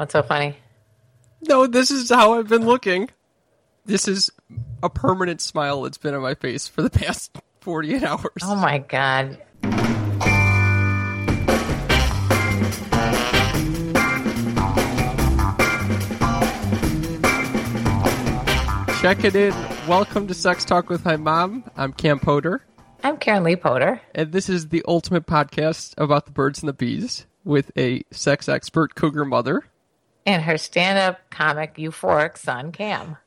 What's so funny? No, this is how I've been looking. This is a permanent smile that's been on my face for the past 48 hours. Oh my god. Check it in. Welcome to Sex Talk with my mom. I'm Cam Potter, I'm Karen Lee Potter. and this is the ultimate podcast about the birds and the bees with a sex expert cougar mother. And her stand up comic euphoric son Cam.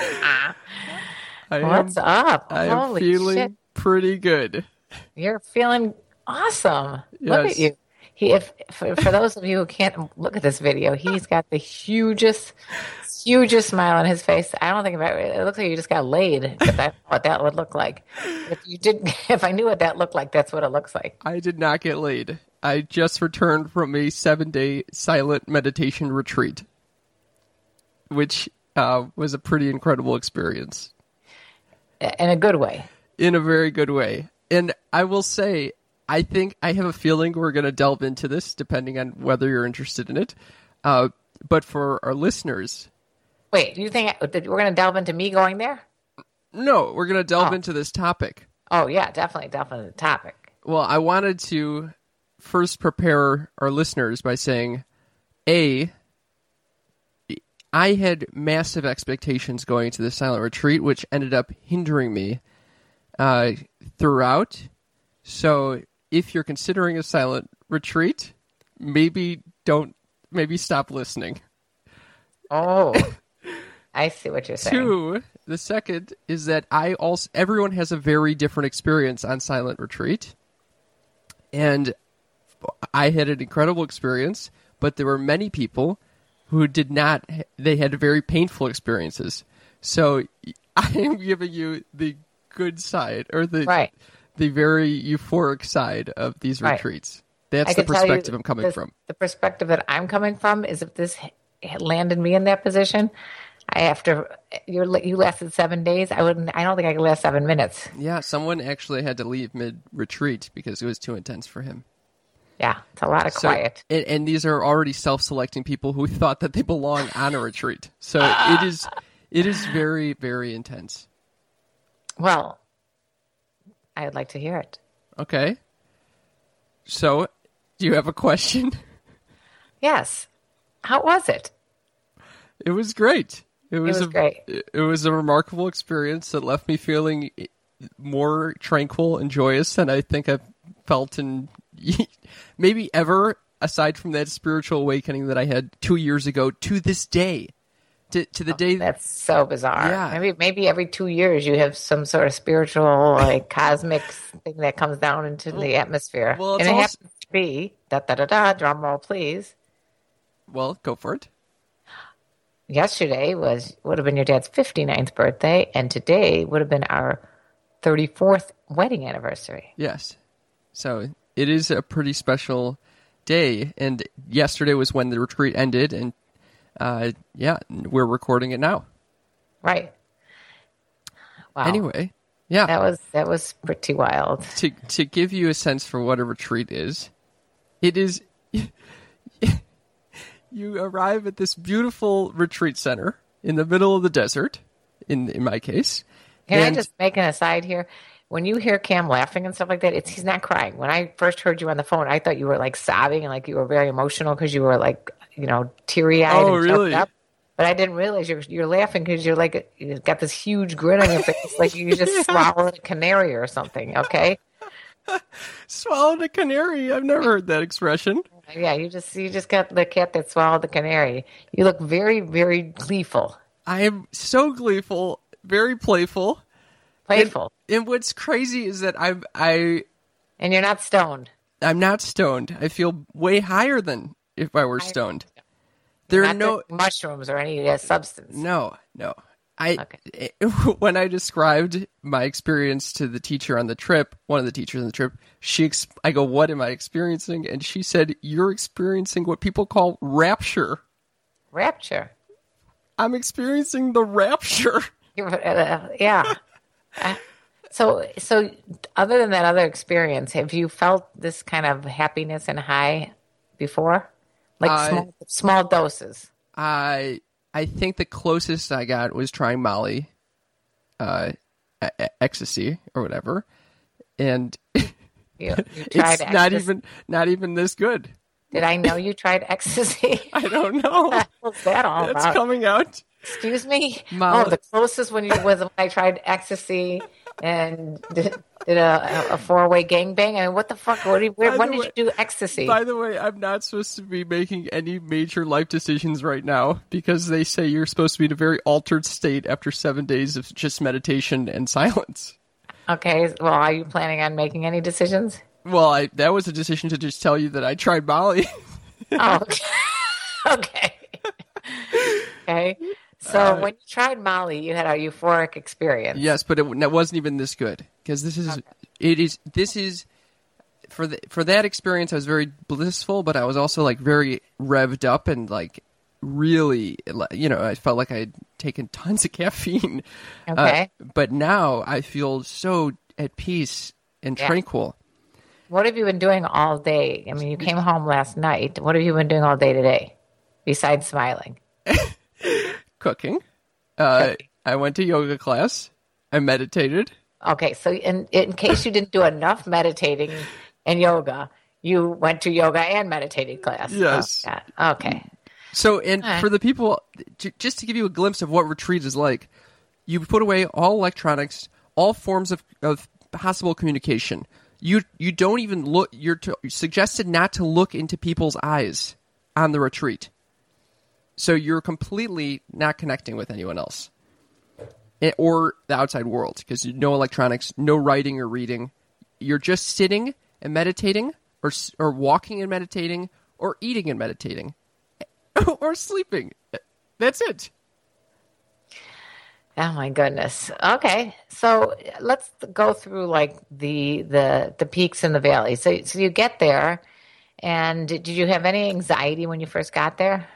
Ah. Am, What's up? I am Holy feeling shit. pretty good. You're feeling awesome. Look at you. He if for, for those of you who can't look at this video, he's got the hugest hugest smile on his face. I don't think about it. It looks like you just got laid. That's what that would look like. If you did if I knew what that looked like, that's what it looks like. I did not get laid. I just returned from a seven day silent meditation retreat, which uh, was a pretty incredible experience In a good way. in a very good way. And I will say, I think I have a feeling we're going to delve into this depending on whether you're interested in it. Uh, but for our listeners, Wait, do you think we're going to delve into me going there? no, we're going to delve Oh. into this topic. Oh yeah, definitely, definitely the topic. Well, I wanted to first prepare our listeners by saying, A, I had massive expectations going to the silent retreat, which ended up hindering me uh, throughout. So if you're considering a silent retreat, maybe don't, maybe stop listening. Oh, I see what you're saying. Two, the second is that I also everyone has a very different experience on silent retreat, and I had an incredible experience, but there were many people who did not. They had very painful experiences. So I am giving you the good side or the Right. the very euphoric side of these Right. retreats. That's the can tell you perspective I'm coming this- from. The perspective that I'm coming from is if this landed me in that position, I after you you lasted seven days, I wouldn't. I don't think I could last seven minutes. Yeah, someone actually had to leave mid retreat because it was too intense for him. Yeah, it's a lot of So- quiet. And, and these are already self-selecting people who thought that they belong on a retreat. So it is, it is very, very intense. Well, I'd like to hear it. Okay. So, do you have a question? Yes. How was it? It was great. It was, was a, great. It was a remarkable experience that left me feeling more tranquil and joyous than I think I've felt in maybe ever, aside from that spiritual awakening that I had two years ago. To this day, to to the oh, day That's so bizarre. Yeah. Maybe maybe every two years you have some sort of spiritual like cosmic thing that comes down into the atmosphere. well, and it also- happens to be da da da da. Drum roll, please. Well, go for it. Yesterday was would have been your dad's 59th birthday, and today would have been our 34th wedding anniversary. Yes. So it is a pretty special day, and yesterday was when the retreat ended, and uh, yeah, we're recording it now. Right. Wow. Anyway, yeah. that was that was pretty wild. to to give you a sense for what a retreat is, it is. you arrive at this beautiful retreat center in the middle of the desert. In in my case, Can And- I just make an aside here? When you hear Cam laughing and stuff like that, it's he's not crying. When I first heard you on the phone, I thought you were like sobbing and like you were very emotional because you were like you know teary eyed Oh, and really? up. But I didn't realize you're you're laughing because you're like you got this huge grin on your face, like you just swallowed a canary or something. Okay, swallowed a canary. I've never heard that expression. yeah, you just you just got the cat that swallowed the canary. You look very very gleeful, I am so gleeful, very playful. playful, And what's crazy is that I'm I and you're not stoned. I'm not stoned. I feel way higher than if I were stoned. There are no mushrooms or any uh, substance. no no. I when I described my experience to the teacher on the trip, one of the teachers on the trip, she I go, "What am I experiencing?" And she said, "You're experiencing what people call rapture." Rapture. I'm experiencing the rapture. Uh, yeah. so, so other than that other experience, have you felt this kind of happiness and high before, like I- small, small doses? I I think the closest I got was trying Molly, uh, ecstasy or whatever, and You, you it's not even not even this good. Did I know you tried ecstasy? I don't know. What's that all It's about? coming out. Excuse me. Molly- Oh, the closest when you was when I tried ecstasy and did, did a, a four way gangbang. I mean, what the fuck? What do you, where, when did way- you do ecstasy? By the way, I'm not supposed to be making any major life decisions right now because they say you're supposed to be in a very altered state after seven days of just meditation and silence. Okay. Well, are you planning on making any decisions? Well, I that was a decision to just tell you that I tried Molly. Oh, okay. okay. okay. So Uh, when you tried Molly, you had a euphoric experience. yes, but it, it wasn't even this good because this is it is this is for the for that experience. I was very blissful, but I was also like very revved up and like really you know I felt like I had taken tons of caffeine. Uh, Okay. but now I feel so at peace and Yeah. tranquil. What have you been doing all day? I mean, you came home last night. What have you been doing all day today besides smiling? Cooking. Uh, I went to yoga class. I meditated. Okay, so in in case you didn't do enough meditating and yoga, you went to yoga and meditating class. Yes. Oh, yeah. Okay. So, and right. for the people, just to give you a glimpse of what retreat is like, you put away all electronics, all forms of, of possible communication. You you don't even look. You're to, suggested not to look into people's eyes on the retreat. So you're completely not connecting with anyone else, Eh, or the outside world, because no electronics, no writing or reading. You're just sitting and meditating, or or walking and meditating, or eating and meditating or sleeping. That's it. Oh my goodness. Okay, so let's go through like the the the peaks and the valleys. So so you get there, and did you have any anxiety when you first got there?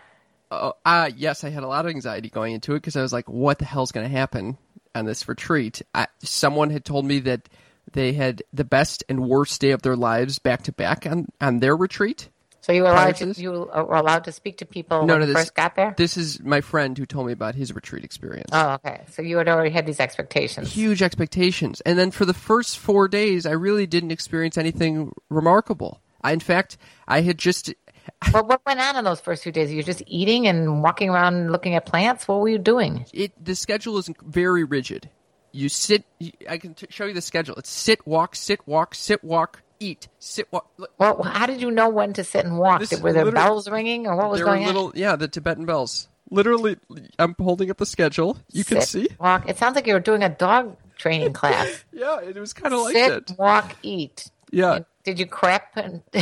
Uh, uh, yes, I had a lot of anxiety going into it because I was like, what the hell's going to happen on this retreat? I, someone had told me that they had the best and worst day of their lives back to back on on their retreat. So you were allowed to to you were allowed to speak to people No, when no, you this- first got there. This is my friend who told me about his retreat experience. Oh, okay. So you had already had these expectations. Huge expectations. And then for the first four days, I really didn't experience anything remarkable. I, in fact, I had just Well, what went on in those first few days? You were just eating and walking around looking at plants. What were you doing? it the schedule is very rigid. You sit. I can t- show you the schedule. It's sit, walk, sit, walk, sit, walk, eat, sit, walk. Well, how did you know when to sit and walk? This Were there bells ringing, or what was there were going little, yeah, the Tibetan bells. Literally, I'm holding up the schedule. You on? can see. Walk. It sounds like you were doing a dog training class. Yeah, it was kind of like sit, that. walk, eat. Yeah, And did you crap? And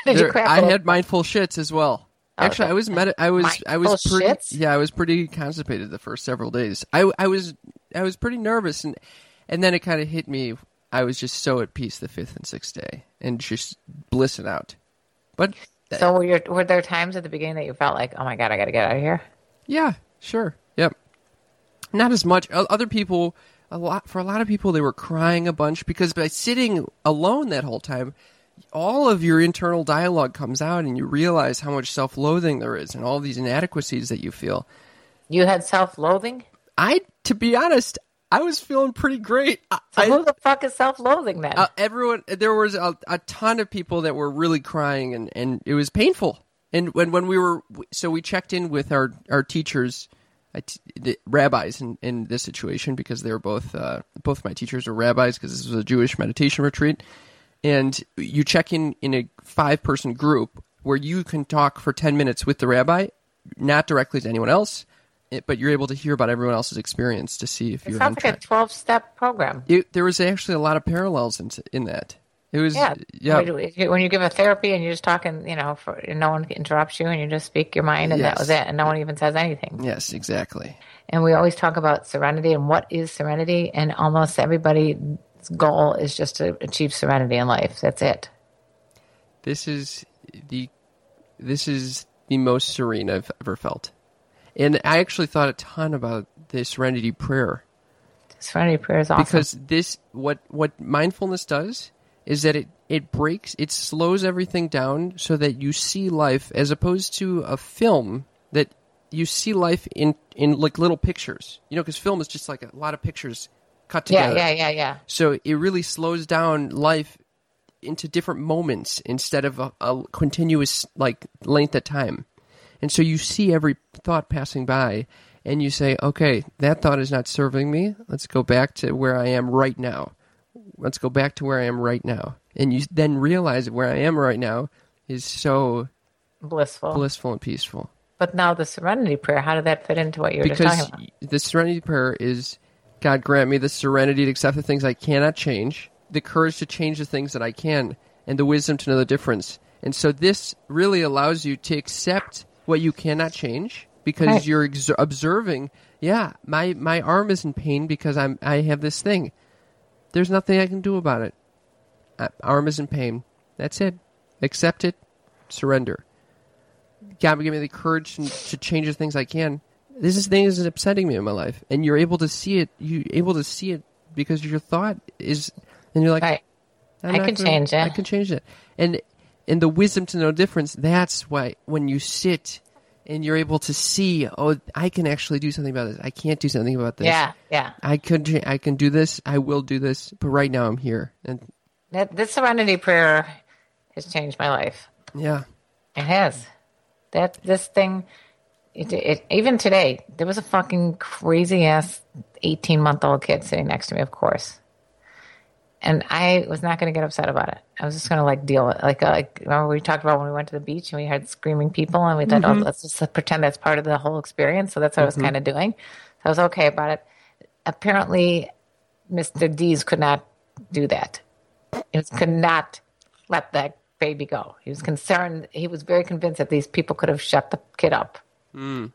did There- you? I had mindful shits as well. Oh, Actually, I was medi- I was I was pretty shits? yeah I was pretty constipated the first several days. I I was I was pretty nervous and and then it kind of hit me. I was just so at peace the fifth and sixth day and just blissing out. But So were, your, were there times at the beginning that you felt like, oh my god, I got to get out of here? Yeah, sure. Yep. Not as much. Other people, a lot for a lot of people, they were crying a bunch because by sitting alone that whole time, all of your internal dialogue comes out, and you realize how much self-loathing there is, and all these inadequacies that you feel. You had self-loathing. I, to be honest, I was feeling pretty great. I, So I- who the fuck is self-loathing then? uh, everyone there was a, a ton of people that were really crying and, and it was painful and when when we were so we checked in with our our teachers I t- the rabbis in, in this situation because they were both uh, both my teachers were rabbis because this was a Jewish meditation retreat and you check in in a five person group where you can talk for 10 minutes with the rabbi not directly to anyone else eh, but you're able to hear about everyone else's experience to see if it you're sounds like a 12-step program. It, there was actually a lot of parallels in, in that. It was Yeah. yeah. When you- give a therapy and you're just talking, you know, for no one interrupts you and you just speak your mind and that was it, and no one even says anything. Yes, exactly. And we always talk about serenity and what is serenity, and almost everybody's goal is just to achieve serenity in life. That's it. This is the this is the most serene I've ever felt. And I actually thought a ton about the serenity prayer Serenity prayer is awesome. because this what what mindfulness does is that it it breaks it slows everything down so that you see life as opposed to a film that you see life in in like little pictures you know because film is just like a lot of pictures cut yeah, together yeah, yeah, yeah. so it really slows down life into different moments instead of a, a continuous like length of time. And so you see every thought passing by and you say, okay, that thought is not serving me. Let's go back to where I am right now. Let's go back to where I am right now. And you then realize that where I am right now is so Blissful. blissful and peaceful. But now the serenity prayer, how did that fit into what you were just talking about? the serenity prayer is God grant me the serenity to accept the things I cannot change, the courage to change the things that I can, and the wisdom to know the difference. And so this really allows you to accept what you cannot change because Right. you're ex- observing, yeah, my my arm is in pain because I'm I have this thing. There's nothing I can do about it. Uh, arm is in pain. That's it. Accept it. Surrender. God give me the courage to, to change the things I can. This is thing is upsetting me in my life, and you're able to see it. You're able to see it because your thought is, and you're like, Right. I can gonna- change it. I can change it, and and the wisdom to know difference. That's why when you sit and you're able to see, oh, I can actually do something about this. I can't do something about this. Yeah, yeah. I could. I can do this. I will do this. But right now, I'm here, and That this serenity prayer has changed my life. yeah, It has. That this thing, it, it even today there was a fucking crazy ass eighteen month old kid sitting next to me, of course, and I was not going to get upset about it. I was just going to like deal with like uh, like remember we talked about when we went to the beach and we heard screaming people and we thought oh let's just pretend that's part of the whole experience. So that's what I was kind of doing. So I was okay about it. Apparently, Mr. Dees could not do that. He was- could not let that baby go. He was concerned. He was very convinced that these people could have shut the kid up. Mm.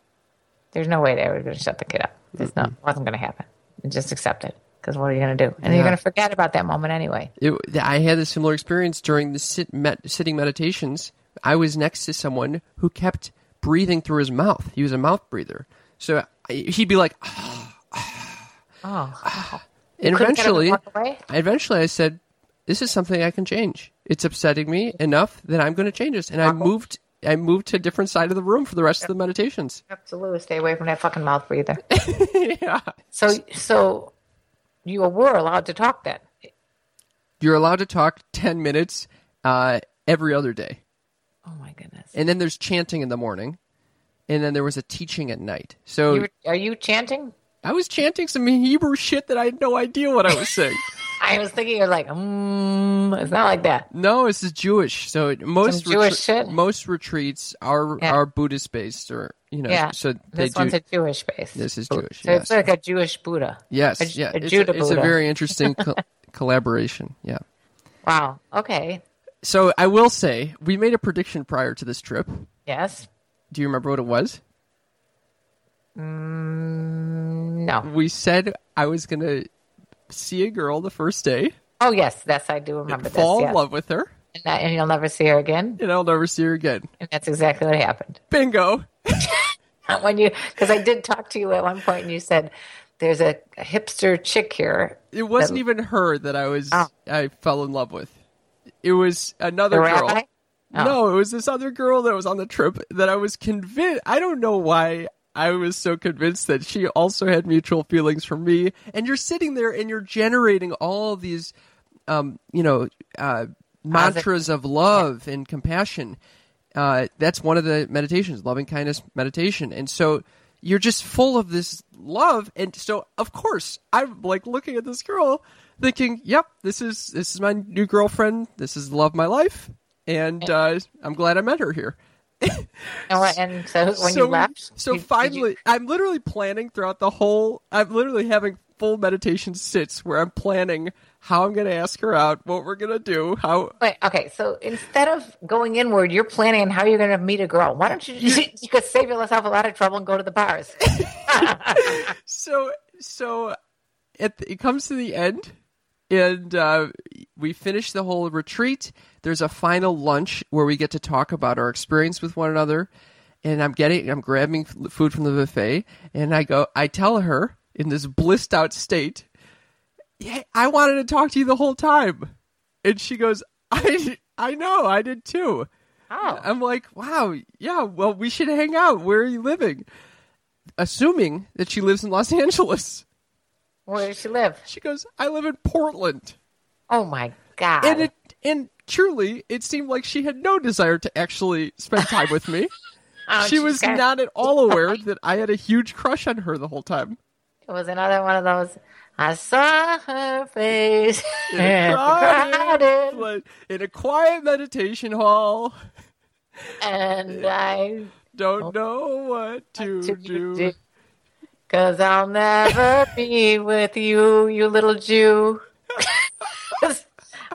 There's no way they were going to shut the kid up. It's not wasn't going to happen. And just accept it because what are you going to do? And Yeah. you're going to forget about that moment anyway. it, I had a similar experience during the sit, met, sitting meditations. I was next to someone who kept breathing through his mouth. He was a mouth breather, so I, he'd be like, Oh, and him to eventually, eventually, I said, "This is something I can change. It's upsetting me enough that I'm going to change this." And I moved. I moved to a different side of the room for the rest of the meditations. absolutely. Stay away from that fucking mouth breather. yeah. So, so you were allowed to talk then. You're allowed to talk ten minutes uh, every other day. Oh my goodness. and then there's chanting in the morning, and then there was a teaching at night. So You were, are you chanting? I was chanting some Hebrew shit that I had no idea what I was saying. I was thinking you're like, mm, it's not like that. no, this is Jewish. So most Jewish shit? most retreats are Yeah. are Buddhist based, or you know, Yeah. so they this do. one's a Jewish base. This is Jewish, So it's like a Jewish Buddha. yes, a- yeah, a it's, Judah a, it's a very interesting co- collaboration. Yeah. Wow. Okay. So I will say we made a prediction prior to this trip. Yes. Do you remember what it was? No. We said I was gonna see a girl the first day, Oh yes, yes, I do remember fall in love with her, And, that, and you'll never see her again. and I'll never see her again. And that's exactly what happened. Bingo. When you, because I did talk to you at one point, and you said there's a, hipster chick here. It wasn't That- even her that I was Oh. I fell in love with. It was another The girl. Oh. No, it was this other girl that was on the trip that I was convinced. I don't know why I was so convinced that she also had mutual feelings for me. And you're sitting there and you're generating all these, um, you know, uh, mantras of love and compassion. Uh, that's one of the meditations, loving kindness meditation. And so you're just full of this love. And so, of course, I'm like looking at this girl thinking, yep, this is, this is my new girlfriend. This is the love of my life. And, uh, I'm glad I met her here. And, so when so, you left, so did finally, you- I'm literally planning throughout the whole. I'm literally having full meditation sits where I'm planning how I'm going to ask her out, what we're going to do, how. Wait, okay. So instead of going inward, you're planning how you're going to meet a girl. Why don't you? you could save yourself a lot of trouble and go to the bars. so so at the, it comes to the end and uh, we finish the whole retreat there's a final lunch where we get to talk about our experience with one another and i'm getting i'm grabbing food from the buffet and i go i tell her in this blissed out state yeah i wanted to talk to you the whole time and she goes i i know i did too Oh, I'm like, wow, yeah, well, we should hang out. Where are you living? Assuming that she lives in Los Angeles. Where does she live? She goes, I live in Portland. Oh my god! And it and truly, it seemed like she had no desire to actually spend time with me. Oh, she was got- not at all aware that I had a huge crush on her the whole time. It was another one of those. I saw her face In a quiet, in a quiet meditation hall. and I Don't know what to do. Cause I'll never be with you, you little Jew.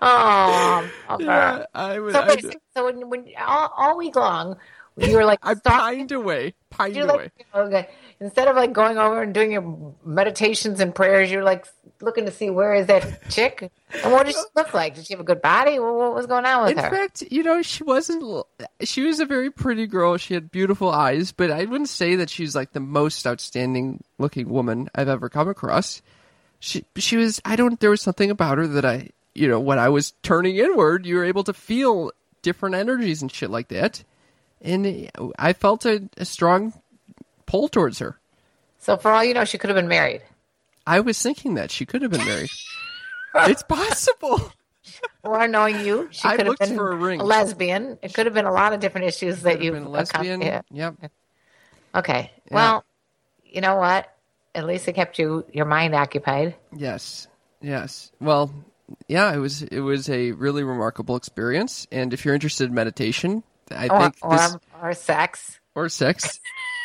oh, Yeah, I would. so, so, when, when all, all week long, you were like I pined away, pined away. like, okay. Instead of like going over and doing your meditations and prayers, you're like looking to see where is that chick and what did she look like? Did she have a good body? What, what was going on with In her? In fact, you know, she wasn't. She was a very pretty girl. She had beautiful eyes, but I wouldn't say that she's like the most outstanding looking woman I've ever come across. She she was. I don't. There was something about her that I, you know, when I was turning inward, you were able to feel different energies and shit like that, and I felt a, a strong pull towards her. so for all you know, she could have been married. I was thinking that she could have been married. it's possible. Or knowing you, she I could have been for a ring. lesbian. It could have been a lot of different issues that you have been lesbian. Yeah. Yep. Okay. Well, you know what? At least it kept you your mind occupied. Yes. Yes. Well, yeah, it was it was a really remarkable experience. And if you're interested in meditation, I Or, think or, this or sex. or sex,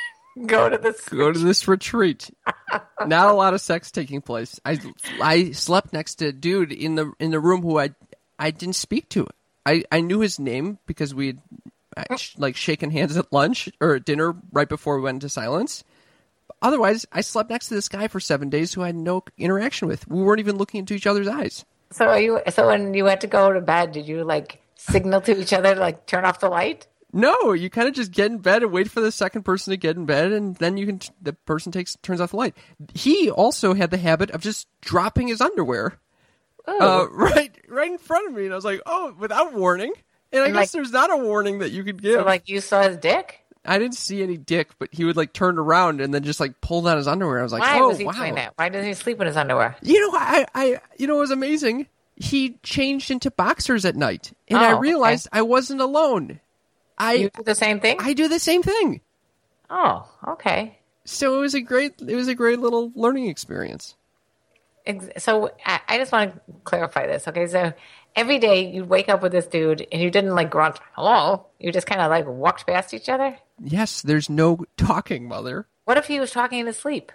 Go to this. go to this retreat. Not a lot of sex taking place. I I slept next to a dude in the in the room who I I didn't speak to. I I knew his name because we had uh, mm. like shaken hands at lunch or at dinner right before we went into silence. Otherwise, I slept next to this guy for seven days who I had no interaction with. We weren't even looking into each other's eyes. So are you? So when you went to go to bed, did you like signal to each other like turn off the light? No, you kind of just get in bed and wait for the second person to get in bed, and then you can. The person takes turns off the light. He also had the habit of just dropping his underwear, uh, right, right in front of me, and I was like, "Oh!" Without warning. And I And, guess like- there's not a warning that you could give. So like you saw his dick. I didn't see any dick, but he would like turn around and then just like pull down his underwear. I was like, Why "Oh was he wow!" doing that? Why doesn't he sleep in his underwear? You know, I, I, you know, it was amazing. He changed into boxers at night, and I Oh, okay. realized I wasn't alone. I, You do the same thing. I do the same thing. oh, okay. so it was a great it was a great little learning experience So I, I just want to clarify this. Okay, so every day you'd wake up with this dude, and you didn't like grunt hello. You just kind of like walked past each other. yes there's no talking mother What if he was talking in his sleep?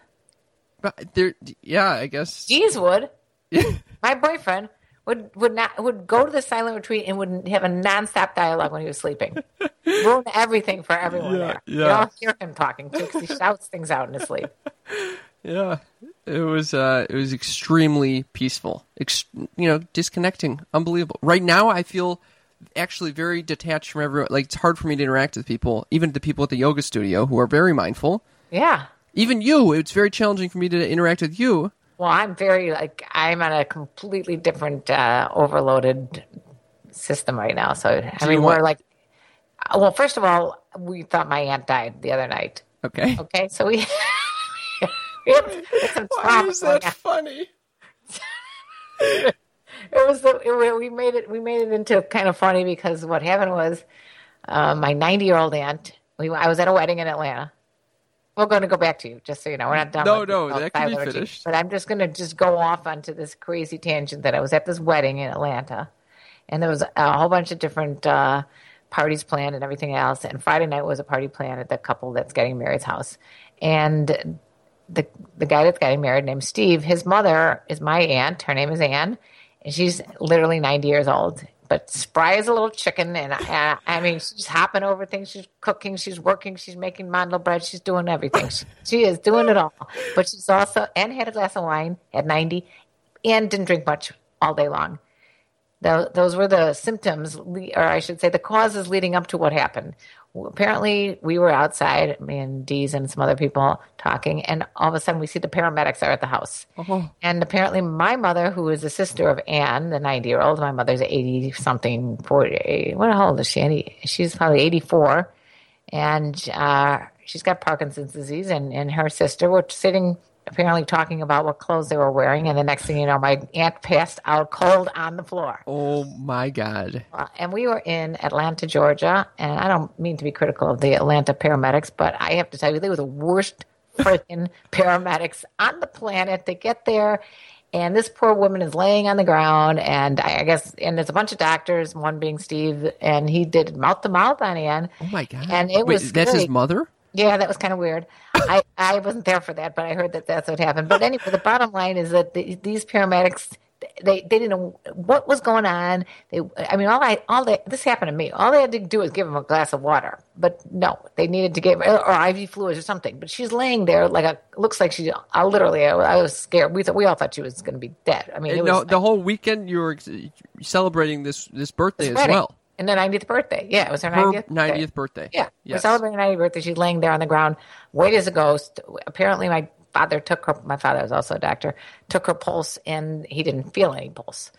but there yeah i guess Jeez, would my boyfriend would would not would go to the silent retreat and would have a nonstop dialogue when he was sleeping, ruin everything for everyone Yeah, there. You yeah. don't hear him talking too because he shouts things out in his sleep. yeah it was uh it was extremely peaceful Ex- you know disconnecting unbelievable right now i feel actually very detached from everyone like it's hard for me to interact with people even the people at the yoga studio who are very mindful Yeah. even you it's very challenging for me to interact with you Well, I'm very like I'm on a completely different uh, overloaded system right now. So I mean, want- we're like, uh, well, first of all, we thought my aunt died the other night. okay Okay, so we. we had some why is that funny it was the it, we made it we made it into kind of funny because what happened was uh, my 90 year old aunt we I was at a wedding in Atlanta. We're going to go back to you just so you know we're not done. No, no, that can be finished. But I'm just going to just go off onto this crazy tangent that I was at this wedding in Atlanta, and there was a whole bunch of different uh, parties planned and everything else. And Friday night was a party planned at the couple that's getting married's house, and the the guy that's getting married named Steve. His mother is my aunt. Her name is Anne, and she's literally ninety years old. But spry as a little chicken, and I, I mean, she's hopping over things. She's cooking. She's working. She's making mandel bread. She's doing everything. She, she is doing it all. But she's also and had a glass of wine at ninety, and didn't drink much all day long. Tho- those were the symptoms, or I should say, the causes leading up to what happened. Well, Apparently, we were outside, me and Dees and some other people talking, and all of a sudden we see the paramedics are at the house. And apparently, my mother, who is the sister of Anne, the 90 year old, my mother's 80 something, 40, what how old is she? 80, she's probably 84. And uh, she's got Parkinson's disease, and, and her sister were sitting apparently talking about what clothes they were wearing. And the next thing you know, my aunt passed out cold on the floor. Oh my God. Uh, and we were in Atlanta, Georgia, and I don't mean to be critical of the Atlanta paramedics, but I have to tell you, they were the worst freaking paramedics on the planet. They get there, and this poor woman is laying on the ground, and I, guess, and there's a bunch of doctors, one being Steve, and he did mouth to mouth on Anne. Oh my God. And it Wait, was that's his mother? Yeah, that was kind of weird. I, I wasn't there for that, but I heard that that's what happened. But anyway, the bottom line is that the, these paramedics they they didn't know what was going on. They, I mean, all I all they this happened to me. All they had to do was give him a glass of water, but no, they needed to give or IV fluids or something. But she's laying there like a looks like she I literally I, I was scared. We thought we all thought she was going to be dead. I mean, it no, the whole weekend you were celebrating this this birthday as wedding. well. And the 90th birthday. Yeah, it was her, Her 90th. 90th birthday. Yeah, we're Yes. celebrating her 90th birthday. She's laying there on the ground, white as a ghost. Apparently, my father took her. My father was also a doctor. Took her pulse, and he didn't feel any pulse.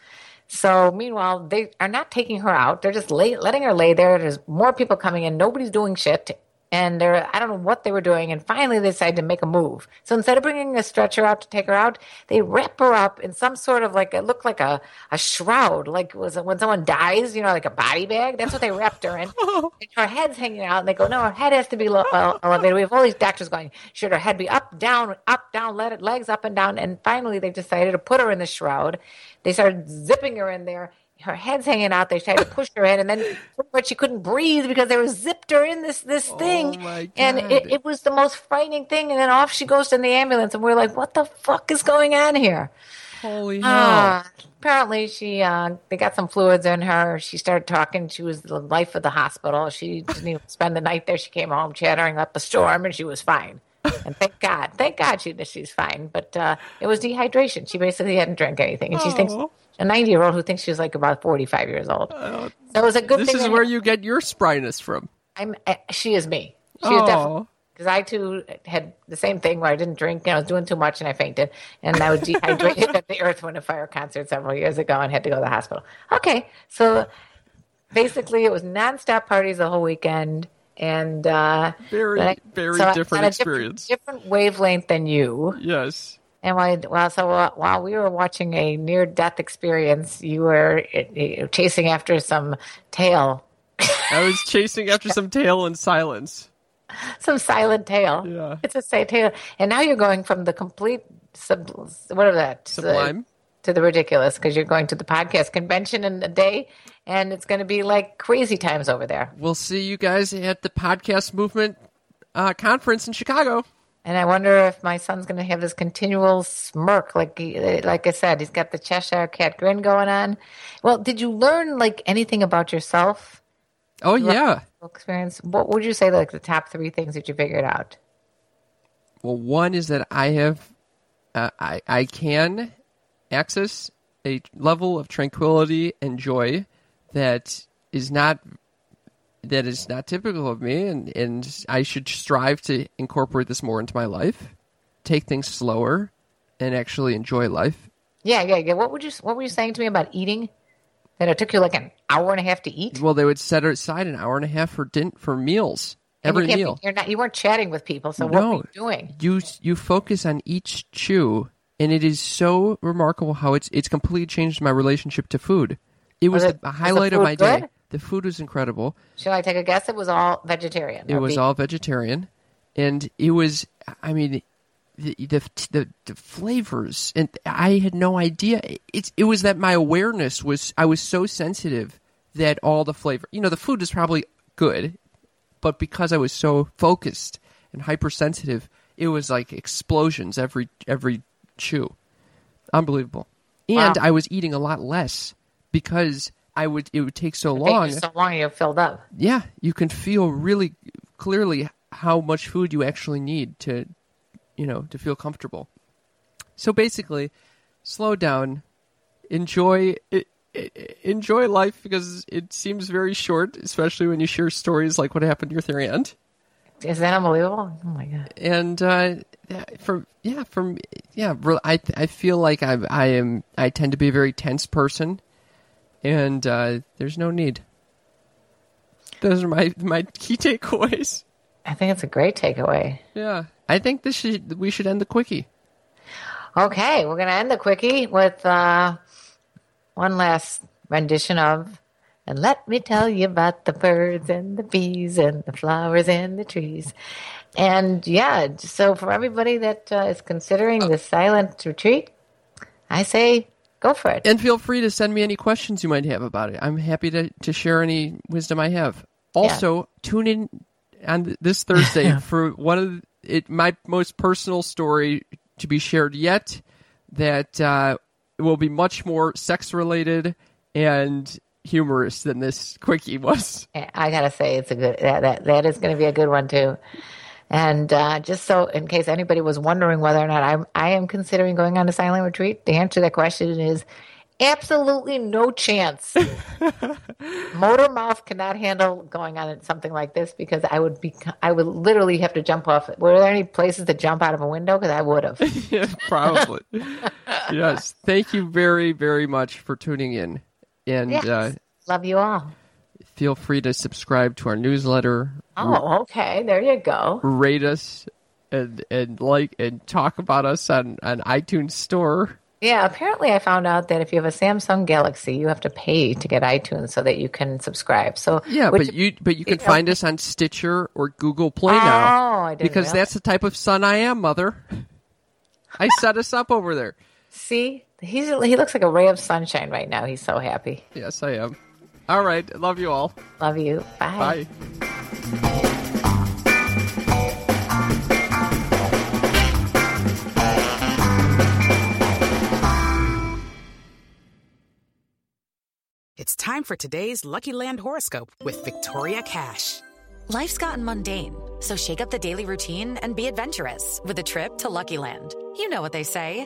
So, meanwhile, they are not taking her out. They're just lay, letting her lay there. There's more people coming in. Nobody's doing shit. And they're, I don't know what they were doing. And finally, they decided to make a move. So instead of bringing a stretcher out to take her out, they wrap her up in some sort of like, it looked like a, a shroud, like was it when someone dies, you know, like a body bag. That's what they wrapped her in. and her head's hanging out. And they go, no, her head has to be lo- uh, elevated. We have all these doctors going, should her head be up, down, up, down, let it, legs up and down. And finally, they decided to put her in the shroud. They started zipping her in there. Her head's hanging out. They tried to push her in, and then but she couldn't breathe because they were zipped her in this this thing. my And it, it was the most frightening thing. And then off she goes in the ambulance, and we're like, "What the fuck is going on here?" Holy hell. Uh, apparently, she uh, they got some fluids in her. She started talking. She was the life of the hospital. She didn't even spend the night there. She came home chattering up a storm, and she was fine. And thank God, thank God she she's fine. But uh, it was dehydration. She basically hadn't drank anything, and she thinks Oh. A ninety year old who thinks she's like about forty five years old. so it was a good this thing. is where you get your spryness from. I'm. uh, She is me. She is Oh. definitely because I too had the same thing where I didn't drink and I was doing too much and I fainted and I was dehydrated at the Earth, Wind, and Fire concert several years ago and had to go to the hospital. Okay, so basically it was nonstop parties the whole weekend and uh, Very, I- very so different experience. different wavelength than you. Yes. And while, while so while we were watching a near death experience, you were uh, chasing after some tail, I was chasing after some tail in silence. some silent tail. Yeah. It's a say tail, and now you're going from the complete sub, whatever that Sublime. to the ridiculous because you're going to the podcast convention in a day, and it's going to be like crazy times over there. We'll see you guys at the podcast movement uh, conference in Chicago. And I wonder if my son's going to have this continual smirk, like he, like I said, he's got the Cheshire Cat grin going on. Well, did you learn like anything about yourself? Oh yeah. Experience. What would you say like the top three things that you figured out? Well, one is that I have, uh, I I can access a level of tranquility and joy that is not that is not typical of me, and and I should strive to incorporate this more into my life, take things slower, and actually enjoy life. Yeah, yeah, yeah. What would you What were you saying to me about eating? That it took you like an hour and a half to eat. Well, they would set aside an hour and a half for din- for meals And you every can't be- meal. you're not. You weren't chatting with people. So what were you doing? You you focus on each chew, and it is so remarkable how it's it's completely changed my relationship to food. It was, Was it- the was highlight of food my day. The food was incredible. Shall I take a guess? It was all vegetarian. It was all vegetarian, and it was. I mean, the the the, the flavors, and I had no idea. It's it was that my awareness was. I was so sensitive that all the flavor. You know, the food is probably good, but because I was so focused and hypersensitive, it was like explosions every every chew. Unbelievable. And Wow. I was eating a lot less because I would it would take so long. you so long you're filled up. Yeah, you can feel really clearly how much food you actually need to you know, to feel comfortable. So basically, slow down, enjoy i- i- enjoy life because it seems very short, especially when you share stories like what happened to your aunt. Is that unbelievable? Oh my god. and uh, yeah, from yeah, from yeah, I I feel like I I am I tend to be a very tense person, and uh, there's no need. Those are my my key takeaways. I think it's a great takeaway. Yeah, I think this should we should end the quickie. Okay, we're gonna end the quickie with uh, one last rendition of and let me tell you about the birds and the bees and the flowers and the trees. And yeah, so for everybody that uh, is considering the silent retreat, I say go for it. And feel free to send me any questions you might have about it. I'm happy to, to share any wisdom I have. Also, tune in on this Thursday for one of it my most personal story to be shared yet. That uh, will be much more sex related and humorous than this quickie was. I gotta say, it's a good that that, that is going to be a good one too. And uh, just so, in case anybody was wondering whether or not I'm I am considering going on a silent retreat, the answer to that question is absolutely no chance. Motor mouth cannot handle going on something like this because I would be I would literally have to jump off. Were there any places to jump out of a window? Because I would have. yeah, probably. yes. Thank you very, very much for tuning in. And Yes. uh, Love you all. Feel free to subscribe to our newsletter. Oh, okay. There you go. rate us and and like and talk about us on on iTunes Store. Yeah, apparently I found out that if you have a Samsung Galaxy, you have to pay to get iTunes so that you can subscribe. So Yeah, but you but you can you know- find us on Stitcher or Google Play now Oh, I didn't because that's the type of son I am, mother. I set us up over there. see, he's he looks like a ray of sunshine right now. He's so happy. Yes, I am. All right, love you all. Love you. Bye. Bye. It's time for today's Lucky Land horoscope with Victoria Cash. Life's gotten mundane, so shake up the daily routine and be adventurous with a trip to Lucky Land. You know what they say